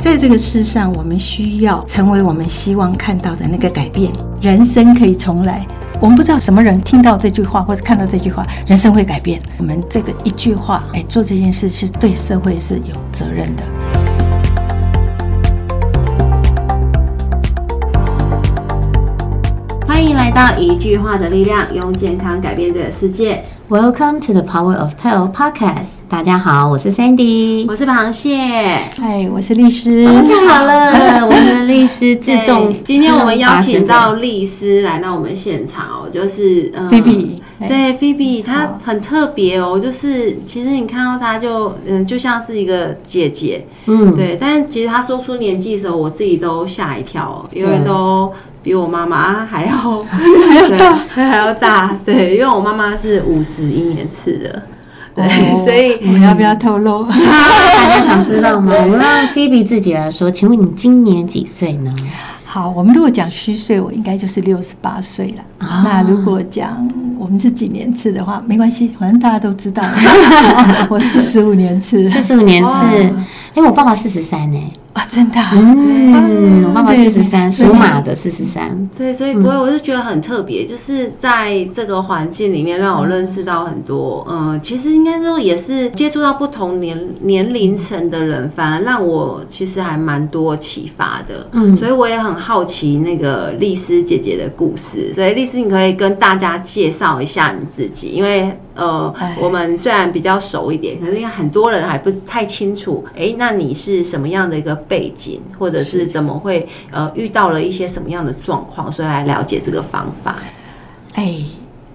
在这个世上，我们需要成为我们希望看到的那个改变。人生可以重来。我们不知道什么人听到这句话或者看到这句话，人生会改变。我们这个一句话，哎，做这件事是对社会是有责任的。欢迎来到一句话的力量，用健康改变这个世界。Welcome to the Power of Tell podcast。大家好，我是 Sandy，我是螃蟹。嗨，我是律师。太好了，我们的律师自动。今天我们邀请到律师来到我们现场哦，就是菲比。对，菲比，她很特别哦，就是其实你看到她就嗯，就像是一个姐姐，嗯，对。但是其实她说出年纪的时候，我自己都吓一跳，因为都。比我妈妈还要 还要大，还要大，对，因为我妈妈是五十一年次的，对，所以我们要不要透露？大家想知道吗？我们让菲比自己来说，请问你今年几岁呢？好，我们如果讲虚岁，我应该就是六十八岁了。那如果讲我们是几年次的话，没关系，反正大家都知道。我四十五年次，四十五年次。哎，我爸爸四十三呢。啊，真的，嗯，我爸爸四十三，属马的四十三，对，所以不会，我是觉得很特别，就是在这个环境里面，让我认识到很多，嗯，其实应该说也是接触到不同年年龄层的人，反而让我其实还蛮多启发的，嗯，所以我也很好奇那个丽丝姐姐的故事，所以丽丝，你可以跟大家介绍一下你自己，因为。呃，我们虽然比较熟一点，可是因为很多人还不太清楚，哎，那你是什么样的一个背景，或者是怎么会呃遇到了一些什么样的状况，所以来了解这个方法。哎，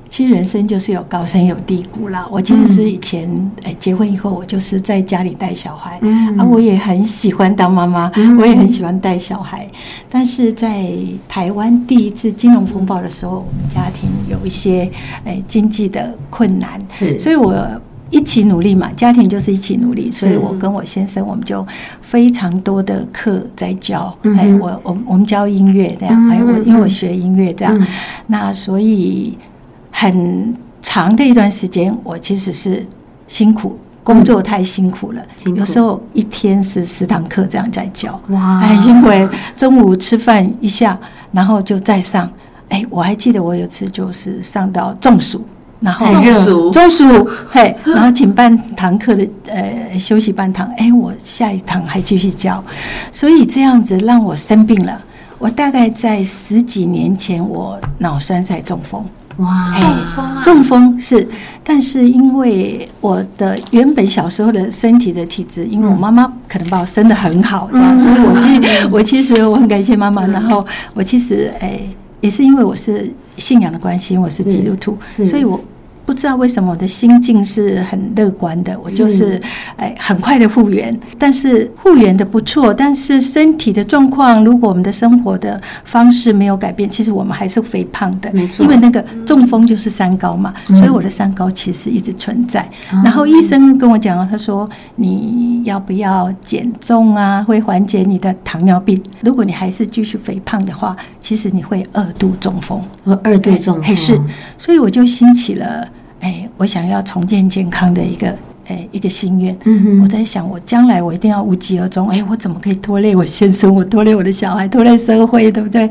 其实人生就是有高山有低谷啦。我其实是以前哎结婚以后，我就是在家里带小孩，啊，我也很喜欢当妈妈，我也很喜欢带小孩。但是在台湾第一次金融风暴的时候，我们家庭有一些哎经济的困难，是，所以我一起努力嘛，家庭就是一起努力，所以我跟我先生我们就非常多的课在教，哎，我我我们教音乐这样，哎，我因为我学音乐这样，那所以很长的一段时间，我其实是辛苦工作太辛苦了，有时候一天是十堂课这样在教，哇，很辛苦，中午吃饭一下，然后就再上，哎，我还记得我有次就是上到中暑。然后中暑，中暑嘿，然后请半堂课的呃休息半堂，哎，我下一堂还继续教，所以这样子让我生病了。我大概在十几年前，我脑栓塞中风，哇，中风啊，中风是，但是因为我的原本小时候的身体的体质，因为我妈妈可能把我生的很好，这样，所以我其 我其实我很感谢妈妈。然后我其实哎，也是因为我是信仰的关系，我是基督徒，所以我。不知道为什么我的心境是很乐观的，我就是哎很快的复原，但是复原的不错，但是身体的状况，如果我们的生活的方式没有改变，其实我们还是肥胖的，没错。因为那个中风就是三高嘛，所以我的三高其实一直存在。然后医生跟我讲他说你要不要减重啊，会缓解你的糖尿病。如果你还是继续肥胖的话，其实你会二度中风。二度中风是，所以我就兴起了。哎，我想要重建健康的一个哎一个心愿。嗯我在想，我将来我一定要无疾而终。哎，我怎么可以拖累我先生？我拖累我的小孩，拖累社会，对不对？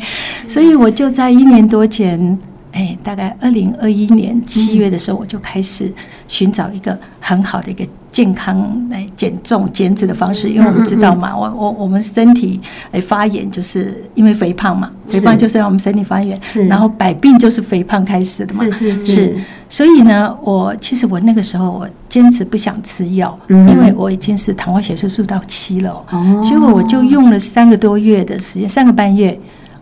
所以我就在一年多前，哎，大概二零二一年七月的时候，我就开始寻找一个很好的一个。健康来减重减脂的方式，因为我们知道嘛，我我我们身体哎发炎，就是因为肥胖嘛，肥胖就是让我们身体发炎，然后百病就是肥胖开始的嘛，是是是。所以呢，我其实我那个时候我坚持不想吃药，因为我已经是糖化血色素到七了，哦，结果我就用了三个多月的时间，三个半月。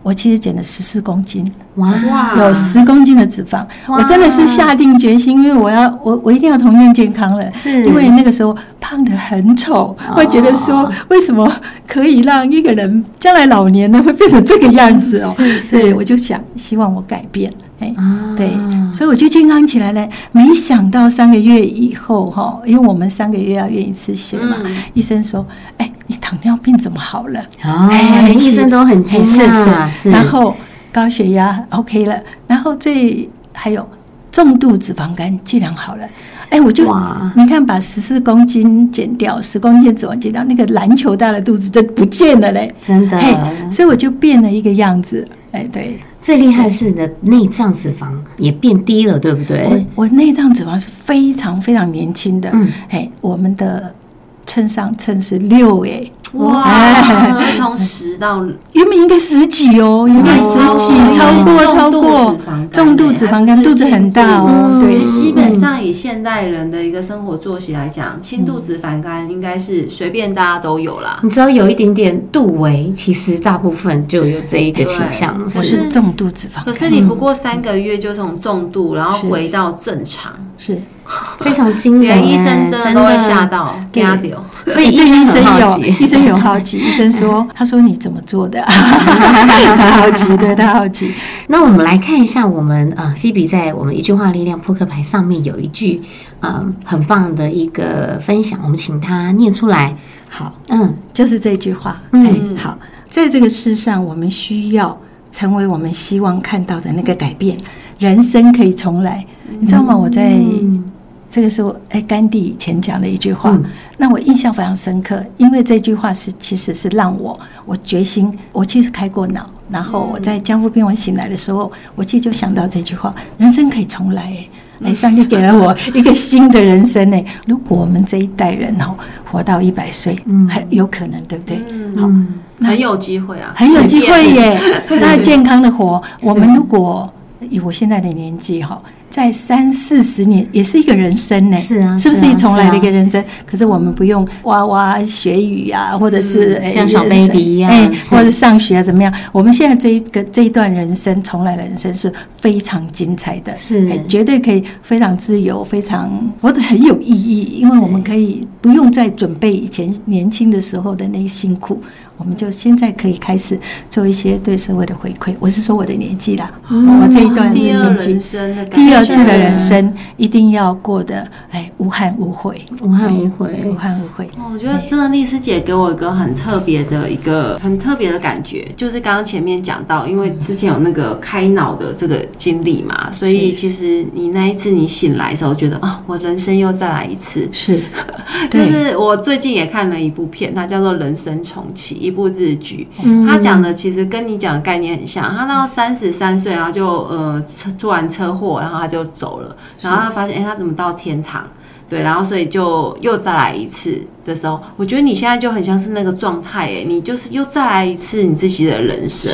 我其实减了十四公斤，哇，有十公斤的脂肪，我真的是下定决心，因为我要我我一定要重建健康了，是，因为那个时候胖的很丑，会觉得说为什么可以让一个人将来老年呢会变成这个样子哦，所以我就想希望我改变，哎，对，所以我就健康起来了。没想到三个月以后哈，因为我们三个月要验一次血嘛，医生说，哎。你糖尿病怎么好了？哎，医生都很惊讶。是，然后高血压 OK 了，然后最还有重度脂肪肝竟然好了。哎，我就你看，把十四公斤减掉，十公斤脂肪减掉，那个篮球大的肚子就不见了嘞。真的。嘿，所以我就变了一个样子。哎，对，最厉害是你的内脏脂肪也变低了，对不对？我我内脏脂肪是非常非常年轻的。嗯，哎，我们的称上称是六哎。哇，从十到原本应该十几哦，原本十几，超过超过重度脂肪肝，肚子很大哦。对，基本上以现代人的一个生活作息来讲，轻度脂肪肝应该是随便大家都有啦。你只要有一点点度围，其实大部分就有这一个倾向。我是重度脂肪，可是你不过三个月就从重度，然后回到正常，是。非常惊人，连医生真的都会吓到，吓掉。所以 医生有，医生有好奇。医生说：“他说你怎么做的？”他好奇，对他好奇。那我们来看一下，我们呃，菲比在我们一句话力量扑克牌上面有一句嗯很棒的一个分享，我们请他念出来。好，嗯，就是这句话。嗯，好，在这个世上，我们需要成为我们希望看到的那个改变。人生可以重来，你知道吗？我在。这个是我哎，甘地以前讲的一句话，那我印象非常深刻，因为这句话是其实是让我我决心，我其实开过脑，然后我在江湖边我醒来的时候，我其实就想到这句话：人生可以重来，哎，上帝给了我一个新的人生呢。如果我们这一代人哦活到一百岁，还有可能，对不对？好，很有机会啊，很有机会耶，那健康的活。我们如果以我现在的年纪哈。在三四十年也是一个人生呢，是啊，是不是一重来的一个人生？可是我们不用哇哇学语啊，或者是像小 baby 一样，或者上学啊怎么样？我们现在这一个这一段人生重来的人生是非常精彩的，是绝对可以非常自由，非常活得很有意义，因为我们可以不用再准备以前年轻的时候的那些辛苦。我们就现在可以开始做一些对社会的回馈。我是说我的年纪啦，我这一段年纪，第二次的人生一定要过得哎无憾无悔，无憾无悔，无憾无悔。我觉得真的丽丝姐给我一个很特别的一个很特别的感觉，就是刚刚前面讲到，因为之前有那个开脑的这个经历嘛，所以其实你那一次你醒来的时候，觉得啊，我人生又再来一次。是，就是我最近也看了一部片，它叫做《人生重启》。一部日剧，他讲的其实跟你讲的概念很像。他到三十三岁，然后就呃车突然车祸，然后他就走了。然后他发现，哎，他怎么到天堂？对，然后所以就又再来一次的时候，我觉得你现在就很像是那个状态，哎，你就是又再来一次你自己的人生。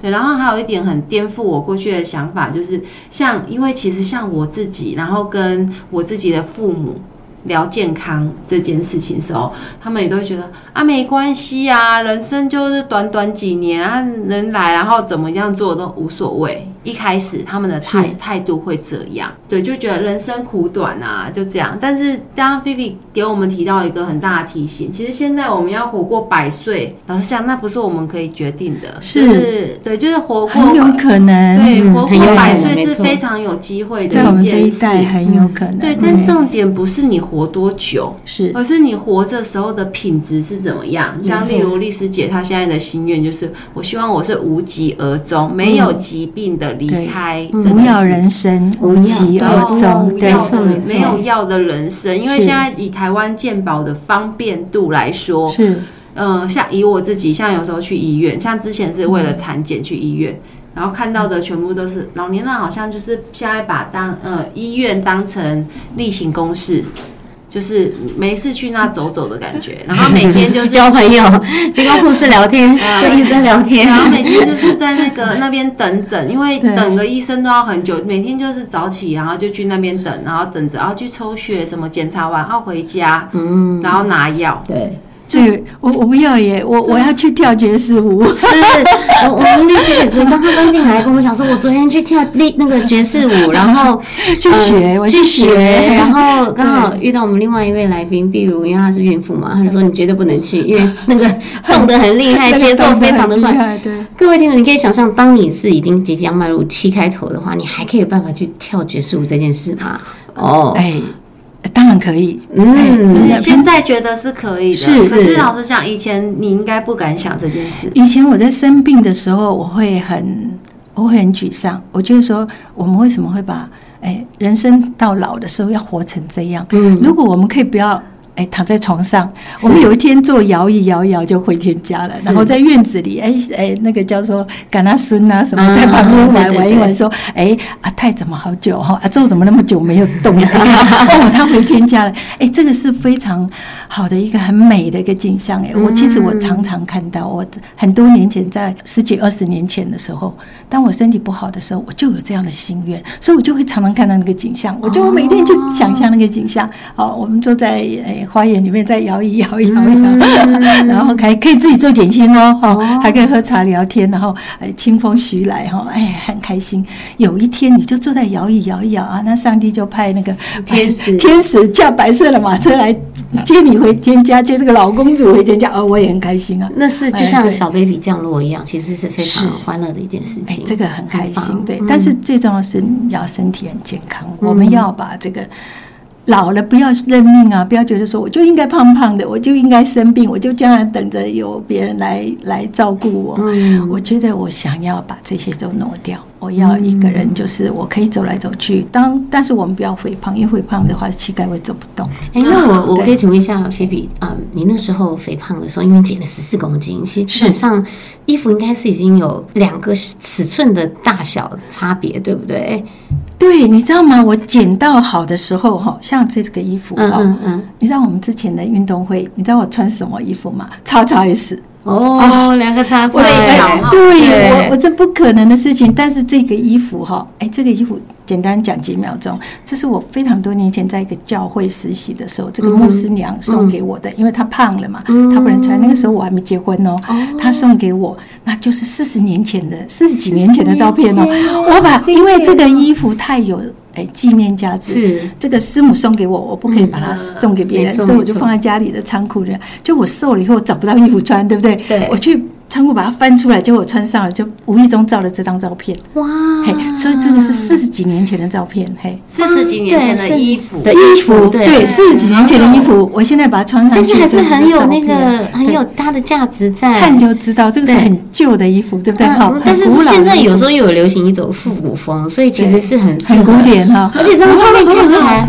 对，然后还有一点很颠覆我过去的想法，就是像因为其实像我自己，然后跟我自己的父母。聊健康这件事情时候，他们也都会觉得啊，没关系啊，人生就是短短几年啊，能来然后怎么样做都无所谓。一开始他们的态态度会这样，对，就觉得人生苦短啊，就这样。但是刚刚菲菲给我们提到一个很大的提醒，其实现在我们要活过百岁，老实讲，那不是我们可以决定的，是，对，就是活过很有可能，对，活过百岁是非常有机会的，在我们这一代很有可能。对，但重点不是你活多久，是，而是你活着时候的品质是怎么样。像例如丽丝姐，她现在的心愿就是，我希望我是无疾而终，没有疾病的。离开，无药人生，无疾而终，对，没有药的人生。因为现在以台湾健保的方便度来说，是，嗯，像以我自己，像有时候去医院，像之前是为了产检去医院，然后看到的全部都是老年人，好像就是现在把当呃医院当成例行公事。就是没事去那走走的感觉，然后每天就是交朋友，就跟护士聊天，跟医生聊天，然后每天就是在那个那边等诊，因为等个医生都要很久，每天就是早起，然后就去那边等，然后等着，然后去抽血什么检查完，然后回家，嗯，然后拿药，对。对我我不要耶，我我要去跳爵士舞。是，我我们律师姐姐刚刚刚进来跟我讲说，我昨天去跳那那个爵士舞，然后 去学，我去学，然后刚好遇到我们另外一位来宾，比如因为她是孕妇嘛，她就说你绝对不能去，因为那个动得很厉害，节奏非常的快。对，各位听众，你可以想象，当你是已经即将迈入七开头的话，你还可以有办法去跳爵士舞这件事吗？哦，哎。当然可以，嗯，现在觉得是可以的。是是，可是老实讲，以前你应该不敢想这件事。以前我在生病的时候，我会很，我会很沮丧。我就是说，我们为什么会把哎，人生到老的时候要活成这样。嗯，如果我们可以不要。哎，躺在床上，我们有一天坐摇椅摇一摇就回天家了。然后在院子里，哎哎，那个叫做赶他孙啊什么，在旁边玩玩一玩，说，哎，阿泰怎么好久哈？阿周怎么那么久没有动？哦，他回天家了。哎，这个是非常好的一个很美的一个景象。哎，我其实我常常看到，我很多年前在十几二十年前的时候，当我身体不好的时候，我就有这样的心愿，所以我就会常常看到那个景象，我就每天就想象那个景象。好，我们坐在哎。花园里面再摇一摇一摇一摇，然后还可以自己做点心哦，哦，还可以喝茶聊天，然后哎，清风徐来哈，哎，很开心。有一天你就坐在摇椅摇一摇啊，那上帝就派那个天使 天使驾白色的马车来接你回天家，接这个老公主回天家，哦，我也很开心啊。那是就像小 baby 降落一样，其实是非常欢乐的一件事情。这个很开心，对。但是最重要是你要身体很健康，我们要把这个。老了不要认命啊！不要觉得说我就应该胖胖的，我就应该生病，我就将来等着有别人来来照顾我。嗯，我觉得我想要把这些都挪掉，我要一个人，就是我可以走来走去。当但是我们不要肥胖，因为肥胖的话膝盖会走不动。哎，那我我可以请问一下菲比啊，你那时候肥胖的时候，因为减了十四公斤，其实基本上衣服应该是已经有两个尺寸的大小差别，对不对？对，你知道吗？我捡到好的时候，哈，像这个衣服，哈，嗯嗯，你知道我们之前的运动会，你知道我穿什么衣服吗？叉叉 S。哦，两个叉叉，对，我我这不可能的事情。但是这个衣服哈，哎，这个衣服简单讲几秒钟，这是我非常多年前在一个教会实习的时候，这个牧师娘送给我的，因为她胖了嘛，她不能穿。那个时候我还没结婚哦，她送给我，那就是四十年前的四十几年前的照片哦。我把因为这个衣服太有。哎，纪念价值是这个师母送给我，我不可以把它送给别人，所以我就放在家里的仓库里。就我瘦了以后找不到衣服穿，对不对？对，我去。仓库把它翻出来，结果我穿上了，就无意中照了这张照片。哇！嘿，所以这个是四十几年前的照片。嘿，四十几年前的衣服的衣服，对，四十几年前的衣服，我现在把它穿上，但是还是很有那个很有它的价值在。看就知道，这个是很旧的衣服，对不对？好，但是现在有时候又有流行一种复古风，所以其实是很很古典哈。而且这张照片看起来，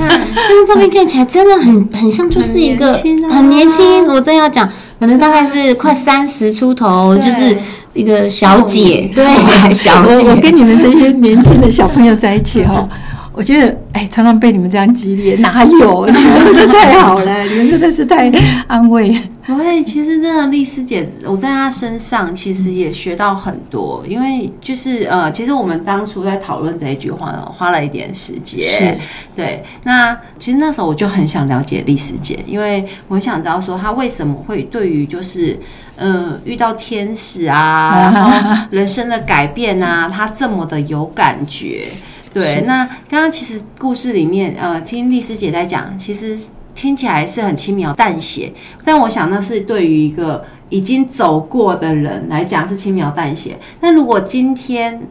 这张照片看起来真的很很像，就是一个很年轻。我真要讲。可能大概是快三十出头，就是一个小姐，对，小姐。我跟你们这些年轻的小朋友在一起哈，我觉得哎，常常被你们这样激烈，哪有？你们真的太好了，你们真的是太安慰。对，其实真的丽丝姐，我在她身上其实也学到很多，因为就是呃，其实我们当初在讨论这一句话，花了一点时间。对，那其实那时候我就很想了解丽丝姐，因为我很想知道说她为什么会对于就是呃遇到天使啊，然后人生的改变啊，她这么的有感觉。对，那刚刚其实故事里面呃，听丽师姐在讲，其实。听起来是很轻描淡写，但我想那是对于一个已经走过的人来讲是轻描淡写。那如果今天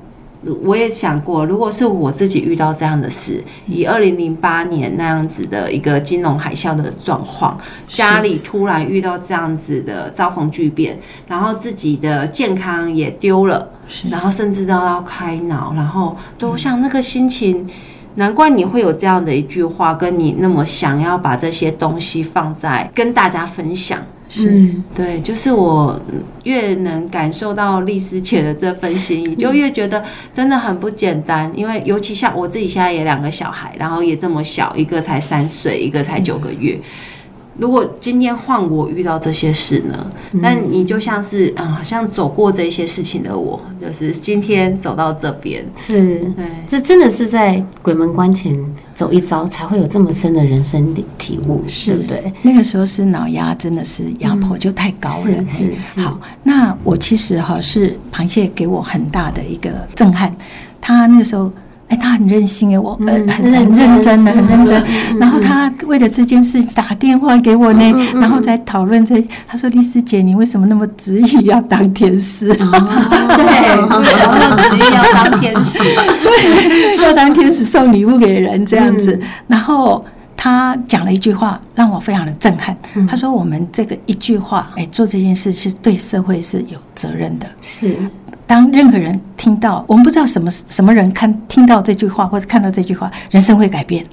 我也想过，如果是我自己遇到这样的事，以二零零八年那样子的一个金融海啸的状况，家里突然遇到这样子的遭逢巨变，然后自己的健康也丢了，然后甚至都要开脑，然后都像那个心情。难怪你会有这样的一句话，跟你那么想要把这些东西放在跟大家分享。是对，就是我越能感受到丽丝姐的这份心意，就越觉得真的很不简单。因为尤其像我自己现在也两个小孩，然后也这么小，一个才三岁，一个才九个月。如果今天换我遇到这些事呢？那你就像是啊，好像走过这些事情的我，就是今天走到这边，是，这真的是在鬼门关前走一遭，才会有这么深的人生体悟，对不对？那个时候是脑压真的是压迫就太高了。是是。好，那我其实哈是螃蟹给我很大的一个震撼，他那个时候。哎，他很任性哎，我很很认真的，很认真。然后他为了这件事打电话给我呢，然后再讨论这。他说：“丽丝姐，你为什么那么执意要当天使？” 对，执意要当天使，对，要当天使送礼物给人这样子。然后他讲了一句话，让我非常的震撼。他说：“我们这个一句话，哎，做这件事是对社会是有责任的。”是。当任何人听到，我们不知道什么什么人看听到这句话或者看到这句话，人生会改变。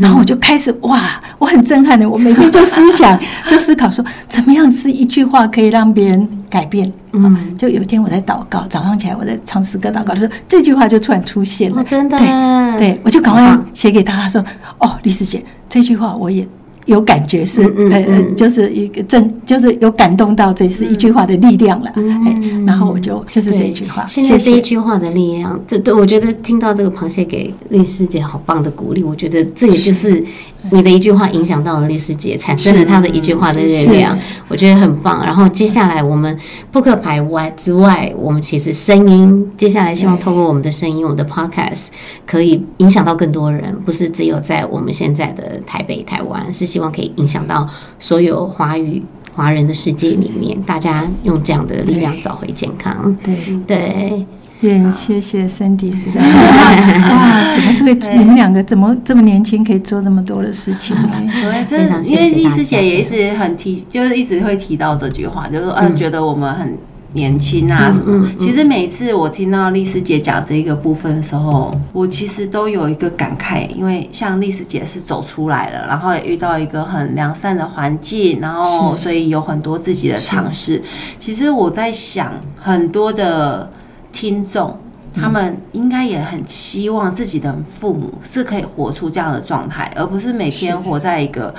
然后我就开始哇，我很震撼的，我每天就思想 就思考说，怎么样是一句话可以让别人改变？嗯，就有一天我在祷告，早上起来我在唱诗歌祷告的时候，这句话就突然出现了。真的，对，对我就赶快写给他，他说：“哦，李师姐，这句话我也。”有感觉是呃，就是一个正，就是有感动到，这是一句话的力量了。哎，然后我就就是这一句话，现在这一句话的力量，这对我觉得听到这个螃蟹给丽师姐好棒的鼓励，我觉得这也就是。你的一句话影响到了历史节，产生了他的一句话的力量，我觉得很棒。然后接下来我们扑克牌外之外，我们其实声音，接下来希望透过我们的声音，我们的 podcast 可以影响到更多人，不是只有在我们现在的台北、台湾，是希望可以影响到所有华语华人的世界里面，大家用这样的力量找回健康。对对。也谢谢 Cindy，实在哇，怎么这个你们两个怎么这么年轻，可以做这么多的事情呢？对，真的，因为丽师姐也一直很提，就是一直会提到这句话，就是说，嗯，觉得我们很年轻啊什么。其实每次我听到丽师姐讲这一个部分的时候，我其实都有一个感慨，因为像丽师姐是走出来了，然后也遇到一个很良善的环境，然后所以有很多自己的尝试。其实我在想，很多的。听众，他们应该也很希望自己的父母是可以活出这样的状态，而不是每天活在一个，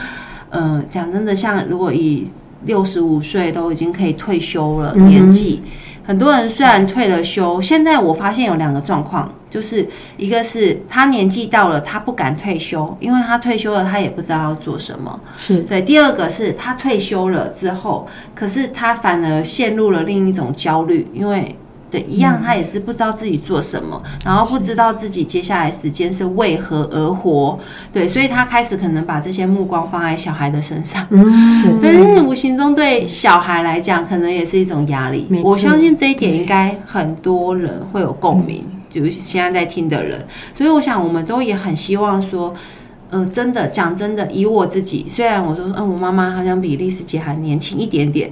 嗯，讲真的，像如果以六十五岁都已经可以退休了年纪，很多人虽然退了休，现在我发现有两个状况，就是一个是他年纪到了，他不敢退休，因为他退休了，他也不知道要做什么，是。对；第二个是他退休了之后，可是他反而陷入了另一种焦虑，因为。对，一样，他也是不知道自己做什么，然后不知道自己接下来时间是为何而活。对，所以他开始可能把这些目光放在小孩的身上。嗯，是。但是无形中对小孩来讲，可能也是一种压力。我相信这一点应该很多人会有共鸣，就是现在在听的人。所以我想，我们都也很希望说，嗯，真的讲真的，以我自己，虽然我说，嗯，我妈妈好像比丽丝姐还年轻一点点。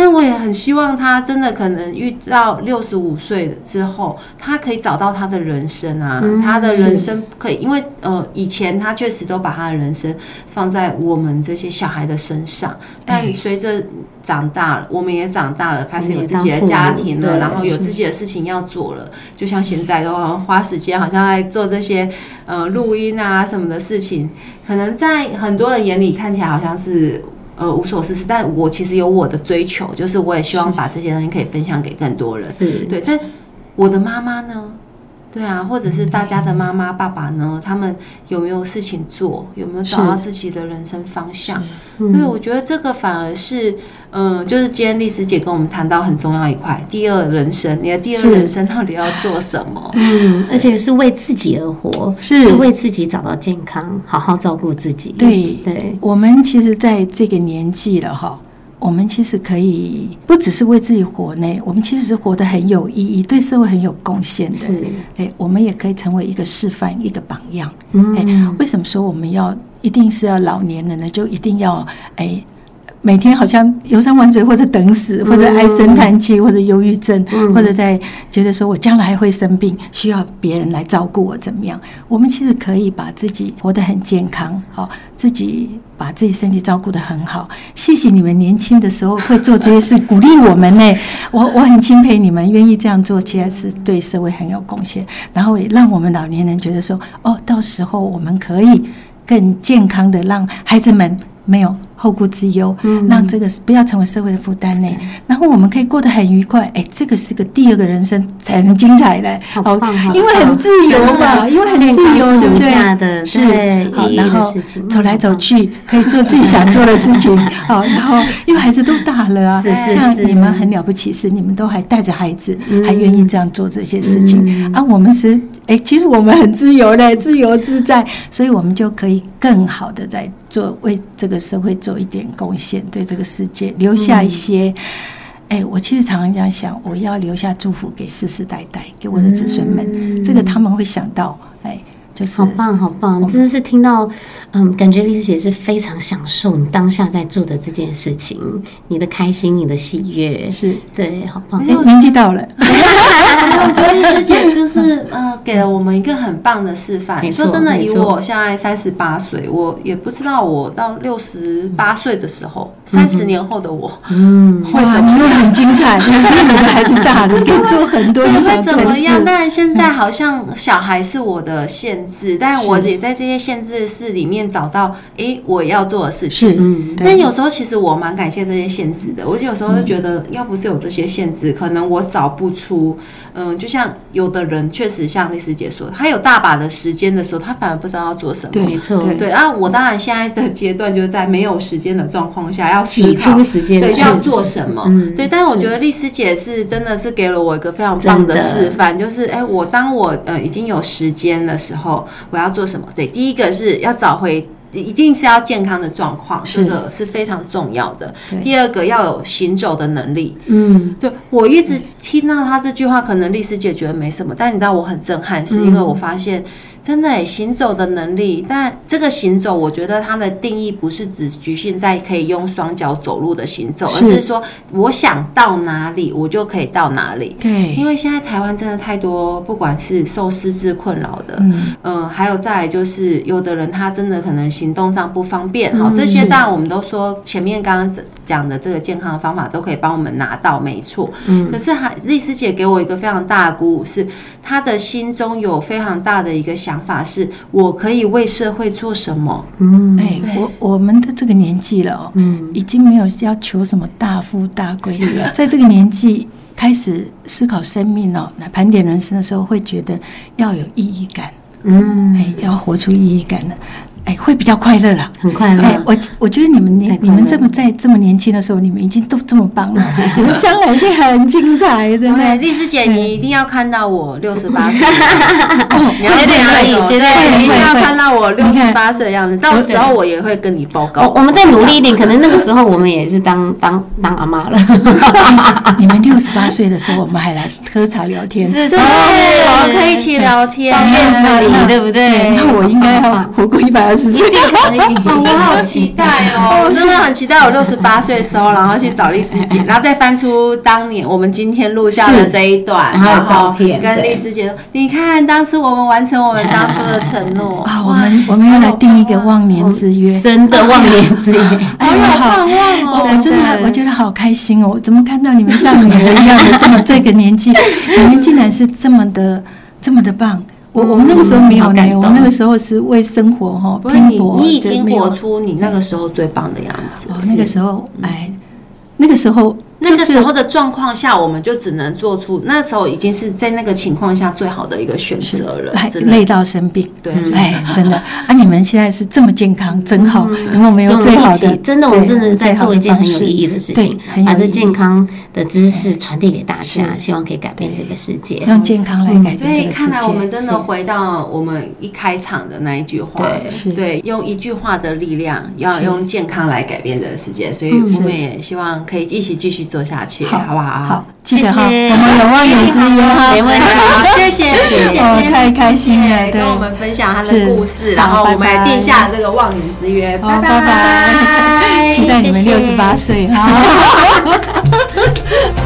但我也很希望他真的可能遇到六十五岁之后，他可以找到他的人生啊，他的人生可以，因为呃，以前他确实都把他的人生放在我们这些小孩的身上，但随着长大了，我们也长大了，开始有自己的家庭了，然后有自己的事情要做了，就像现在都好像，花时间好像在做这些呃录音啊什么的事情，可能在很多人眼里看起来好像是。呃，无所事事，但我其实有我的追求，就是我也希望把这些东西可以分享给更多人。对，但我的妈妈呢？对啊，或者是大家的妈妈、爸爸呢？他们有没有事情做？有没有找到自己的人生方向？对，我觉得这个反而是，嗯，就是今天丽丝姐跟我们谈到很重要一块，第二人生，你的第二人生到底要做什么？嗯，而且是为自己而活，是为自己找到健康，好好照顾自己。对对，我们其实在这个年纪了哈。我们其实可以不只是为自己活呢，我们其实是活得很有意义，对社会很有贡献的。是，哎，我们也可以成为一个示范，一个榜样。嗯，为什么说我们要一定是要老年人呢？就一定要哎。每天好像游山玩水，或者等死，或者唉声叹气，或者忧郁症，或者在觉得说我将来会生病，需要别人来照顾我，怎么样？我们其实可以把自己活得很健康，好，自己把自己身体照顾得很好。谢谢你们年轻的时候会做这些事，鼓励我们呢。我我很钦佩你们愿意这样做，其实是对社会很有贡献，然后也让我们老年人觉得说，哦，到时候我们可以更健康的让孩子们没有。后顾之忧，让这个不要成为社会的负担呢。然后我们可以过得很愉快。哎，这个是个第二个人生才能精彩的，好，因为很自由嘛，因为很自由，对不对？是，好，然后走来走去，可以做自己想做的事情。好，然后因为孩子都大了啊，像你们很了不起，是你们都还带着孩子，还愿意这样做这些事情啊。我们是，哎，其实我们很自由的，自由自在，所以我们就可以更好的在做为这个社会做。一点贡献，对这个世界留下一些。哎，我其实常常这样想，我要留下祝福给世世代代，给我的子孙们。这个他们会想到，哎。就是好棒，好棒！真的是听到，嗯，感觉丽丝姐是非常享受你当下在做的这件事情，你的开心，你的喜悦，是对，好棒。哎，年纪到了，我觉得丽丝姐就是呃，给了我们一个很棒的示范。你说真的，以我现在三十八岁，我也不知道我到六十八岁的时候，三十年后的我嗯，哇，你会很精彩，因为你的孩子大了，你可以做很多会你想会怎做的事。么样？但现在好像小孩是我的限制，但我也在这些限制是里面找到，哎，我要做的事情。但有时候其实我蛮感谢这些限制的，我有时候就觉得，要不是有这些限制，可能我找不出，嗯，就像有的人确实像丽丝姐说的，他有大把的时间的时候，他反而不知道要做什么。对没错，对对啊，我当然现在的阶段就是在没有时间的状况下要思挤考出时间对，要做什么？嗯对，但是我觉得丽丝姐是真的是给了我一个非常棒的示范，就是哎，我当我呃已经有时间的时候，我要做什么？对，第一个是要找回。一定是要健康的状况，这个是非常重要的。第二个要有行走的能力。嗯，对我一直听到他这句话，可能丽师姐觉得没什么，但你知道我很震撼，是因为我发现真的诶行走的能力，但这个行走，我觉得它的定义不是只局限在可以用双脚走路的行走，而是是说我想到哪里，我就可以到哪里。对，因为现在台湾真的太多，不管是受失智困扰的，嗯，嗯，还有再来就是，有的人他真的可能行动上不方便，嗯好、这些当然我们都说前面刚刚讲的这个健康的方法都可以帮我们拿到，没错。嗯。可是还丽丝姐给我一个非常大的鼓舞是，她的心中有非常大的一个想法是，我可以为社会做什么？嗯，哎，我我们的这个年纪了哦，嗯，已经没有要求什么大富大贵。了，在这个年纪开始思考生命哦，来盘点人生的时候，会觉得要有意义感，嗯，哎，要活出意义感的，哎，会比较快乐了。很快乐，，哎我我觉得你们年你们这么在这么年轻的时候，你们已经都这么棒了，你 们将来一定很精彩，真对，的。丽丝姐，你一定要看到我六十八岁，绝对可以绝对对可以一定要看到我六十八岁的样子，到时候我也会跟你报告。我我们再努力一点，可能那个时候我们也是当当当阿妈了，你们六十八岁的时候，我们还来喝茶聊天，是对，我们可以一起聊天。放院子里，对不对？那我应该要活过一百二十岁。我好期待哦！我真的很期待我六十八岁的时候，然后去找丽师姐，然后再翻出当年我们今天录下的这一段，然后照片跟对丽丝姐说：“你看，当初我们完成我们当初的承诺啊，我们我们要来定一个忘年之约。真的忘年之约，哎好有我好盼望哦！我真真的的，我觉得好开心哦！我怎么看到你们像女儿一样的这么这个年纪，你们竟然是这么的这么的棒！我我们那个时候没有呢我们那个时候是为生活哈拼搏，你已经活出你那个时候最棒的样子。哦。那个时候，哎，那个时候那个时候的状况下，我们就只能做出那时候已经是在那个情况下最好的一个选择了。累到生病，对哎，真的啊！你们现在是这么健康，真好，因为我们有最好的，真的，我们真的在做一件很有意义的事情，把这健康的知识传递给大家，希望可以改变这个世界。用健康来改变这个世以看来我们。真的回到我们一开场的那一句话，对用一句话的力量，要用健康来改变这个世界。所以嗯我们也希望可以一起继续做下去，好好不好？好，记得哈，我们有忘年之约哈，没问题好，谢谢，谢谢，哦太开心了跟我们分享他的故事，然后我们拜拜也定下这个忘年之约，好，拜。拜，期待你们六十八岁哈。